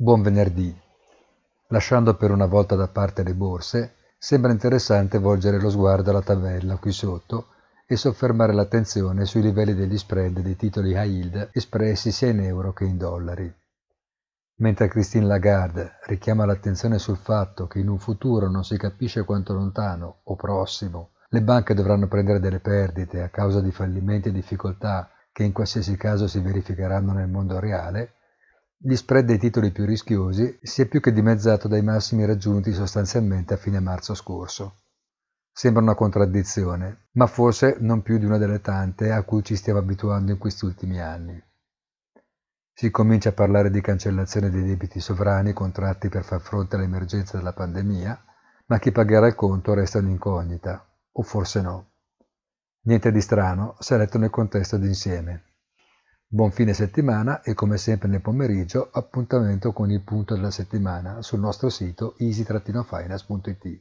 Buon venerdì. Lasciando per una volta da parte le borse, sembra interessante volgere lo sguardo alla tabella qui sotto e soffermare l'attenzione sui livelli degli spread dei titoli high yield espressi sia in euro che in dollari. Mentre Christine Lagarde richiama l'attenzione sul fatto che in un futuro non si capisce quanto lontano o prossimo le banche dovranno prendere delle perdite a causa di fallimenti e difficoltà che in qualsiasi caso si verificheranno nel mondo reale, gli spread dei titoli più rischiosi si è più che dimezzato dai massimi raggiunti sostanzialmente a fine marzo scorso. Sembra una contraddizione, ma forse non più di una delle tante a cui ci stiamo abituando in questi ultimi anni. Si comincia a parlare di cancellazione dei debiti sovrani contratti per far fronte all'emergenza della pandemia, ma chi pagherà il conto resta un'incognita, o forse no. Niente di strano se letto nel contesto d'insieme. Buon fine settimana e come sempre nel pomeriggio appuntamento con il punto della settimana sul nostro sito easy-finance.it.